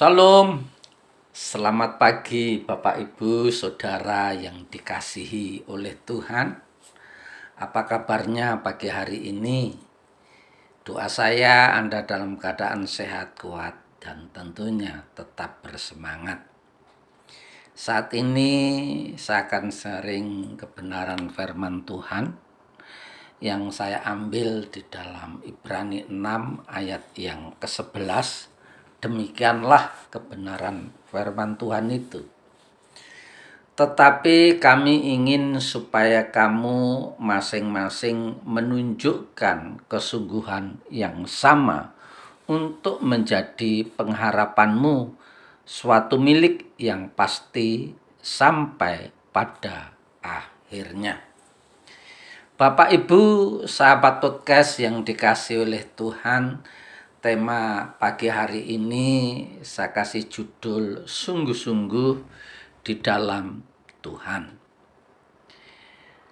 Salam, selamat pagi Bapak Ibu Saudara yang dikasihi oleh Tuhan. Apa kabarnya pagi hari ini? Doa saya Anda dalam keadaan sehat, kuat, dan tentunya tetap bersemangat. Saat ini saya akan sering kebenaran firman Tuhan yang saya ambil di dalam Ibrani 6 ayat yang ke-11 Demikianlah kebenaran firman Tuhan itu. Tetapi kami ingin supaya kamu masing-masing menunjukkan kesungguhan yang sama untuk menjadi pengharapanmu suatu milik yang pasti sampai pada akhirnya. Bapak Ibu, sahabat podcast yang dikasih oleh Tuhan, tema pagi hari ini saya kasih judul sungguh-sungguh di dalam Tuhan.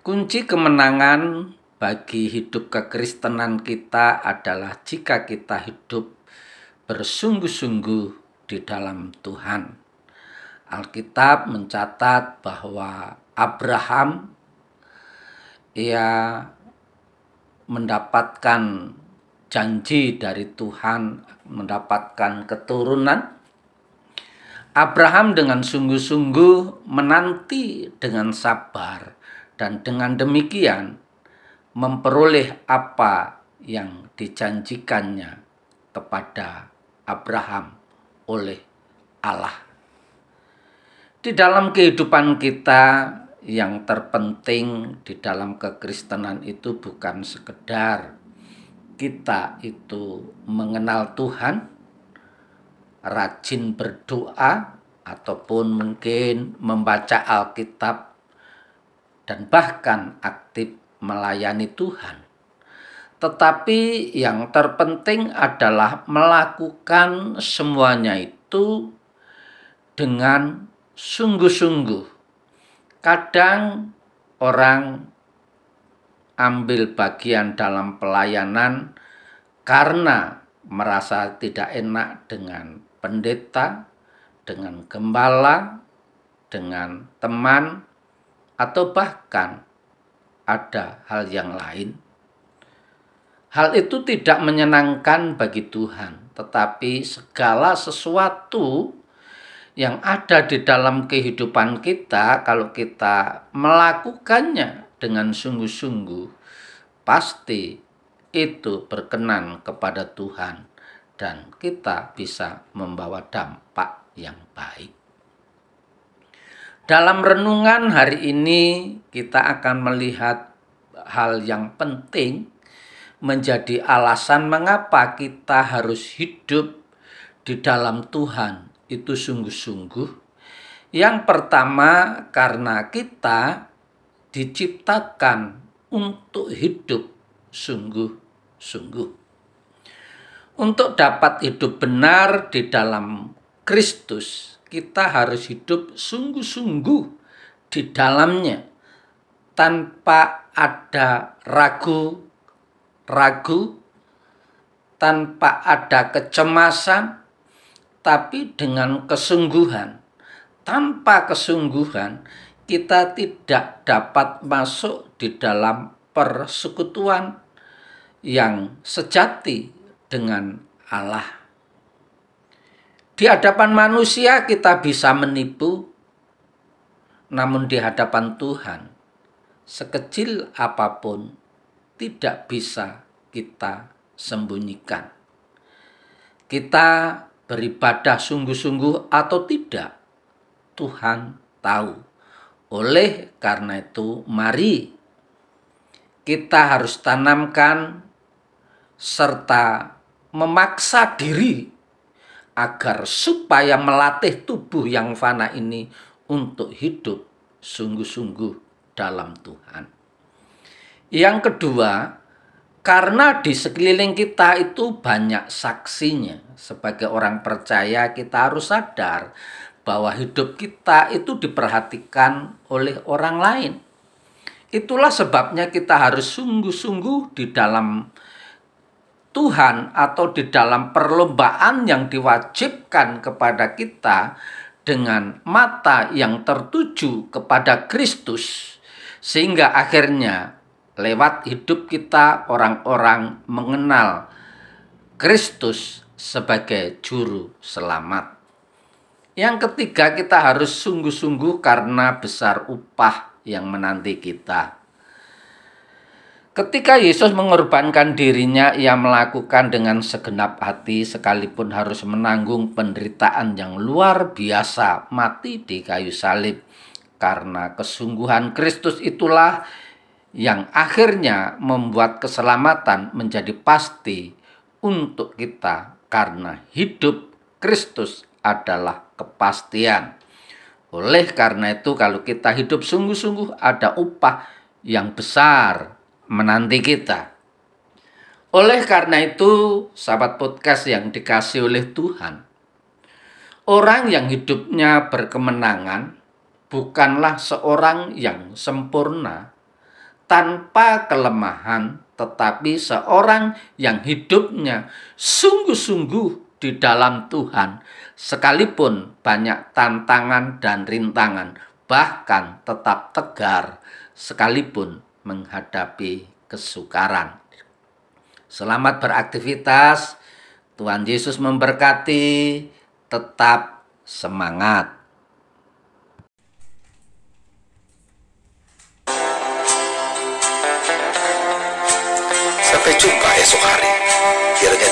Kunci kemenangan bagi hidup kekristenan kita adalah jika kita hidup bersungguh-sungguh di dalam Tuhan. Alkitab mencatat bahwa Abraham ia mendapatkan janji dari Tuhan mendapatkan keturunan. Abraham dengan sungguh-sungguh menanti dengan sabar dan dengan demikian memperoleh apa yang dijanjikannya kepada Abraham oleh Allah. Di dalam kehidupan kita yang terpenting di dalam kekristenan itu bukan sekedar kita itu mengenal Tuhan, rajin berdoa, ataupun mungkin membaca Alkitab, dan bahkan aktif melayani Tuhan. Tetapi yang terpenting adalah melakukan semuanya itu dengan sungguh-sungguh. Kadang orang ambil bagian dalam pelayanan karena merasa tidak enak dengan pendeta, dengan gembala, dengan teman, atau bahkan ada hal yang lain. Hal itu tidak menyenangkan bagi Tuhan, tetapi segala sesuatu yang ada di dalam kehidupan kita, kalau kita melakukannya dengan sungguh-sungguh, pasti itu berkenan kepada Tuhan dan kita bisa membawa dampak yang baik. Dalam renungan hari ini kita akan melihat hal yang penting menjadi alasan mengapa kita harus hidup di dalam Tuhan itu sungguh-sungguh. Yang pertama karena kita diciptakan untuk hidup sungguh-sungguh. Untuk dapat hidup benar di dalam Kristus, kita harus hidup sungguh-sungguh di dalamnya tanpa ada ragu-ragu, tanpa ada kecemasan, tapi dengan kesungguhan. Tanpa kesungguhan, kita tidak dapat masuk di dalam persekutuan yang sejati dengan Allah. Di hadapan manusia kita bisa menipu, namun di hadapan Tuhan, sekecil apa pun tidak bisa kita sembunyikan. Kita beribadah sungguh-sungguh atau tidak, Tuhan tahu. Oleh karena itu, mari kita harus tanamkan serta memaksa diri agar supaya melatih tubuh yang fana ini untuk hidup sungguh-sungguh dalam Tuhan. Yang kedua, karena di sekeliling kita itu banyak saksinya. Sebagai orang percaya, kita harus sadar bahwa hidup kita itu diperhatikan oleh orang lain. Itulah sebabnya kita harus sungguh-sungguh di dalam Tuhan atau di dalam perlombaan yang diwajibkan kepada kita dengan mata yang tertuju kepada Kristus sehingga akhirnya lewat hidup kita orang-orang mengenal Kristus sebagai juru selamat. Yang ketiga, kita harus sungguh-sungguh karena besar upah yang menanti kita. Ketika Yesus mengorbankan dirinya, ia melakukan dengan segenap hati sekalipun harus menanggung penderitaan yang luar biasa, mati di kayu salib. Karena kesungguhan Kristus itulah yang akhirnya membuat keselamatan menjadi pasti untuk kita karena hidup Kristus adalah kepastian. Oleh karena itu kalau kita hidup sungguh-sungguh ada upah yang besar menanti kita. Oleh karena itu, sahabat podcast yang dikasih oleh Tuhan, orang yang hidupnya berkemenangan bukanlah seorang yang sempurna tanpa kelemahan, tetapi seorang yang hidupnya sungguh-sungguh di dalam Tuhan, sekalipun banyak tantangan dan rintangan, bahkan tetap tegar, sekalipun menghadapi kesukaran. Selamat beraktivitas. Tuhan Yesus memberkati. Tetap semangat.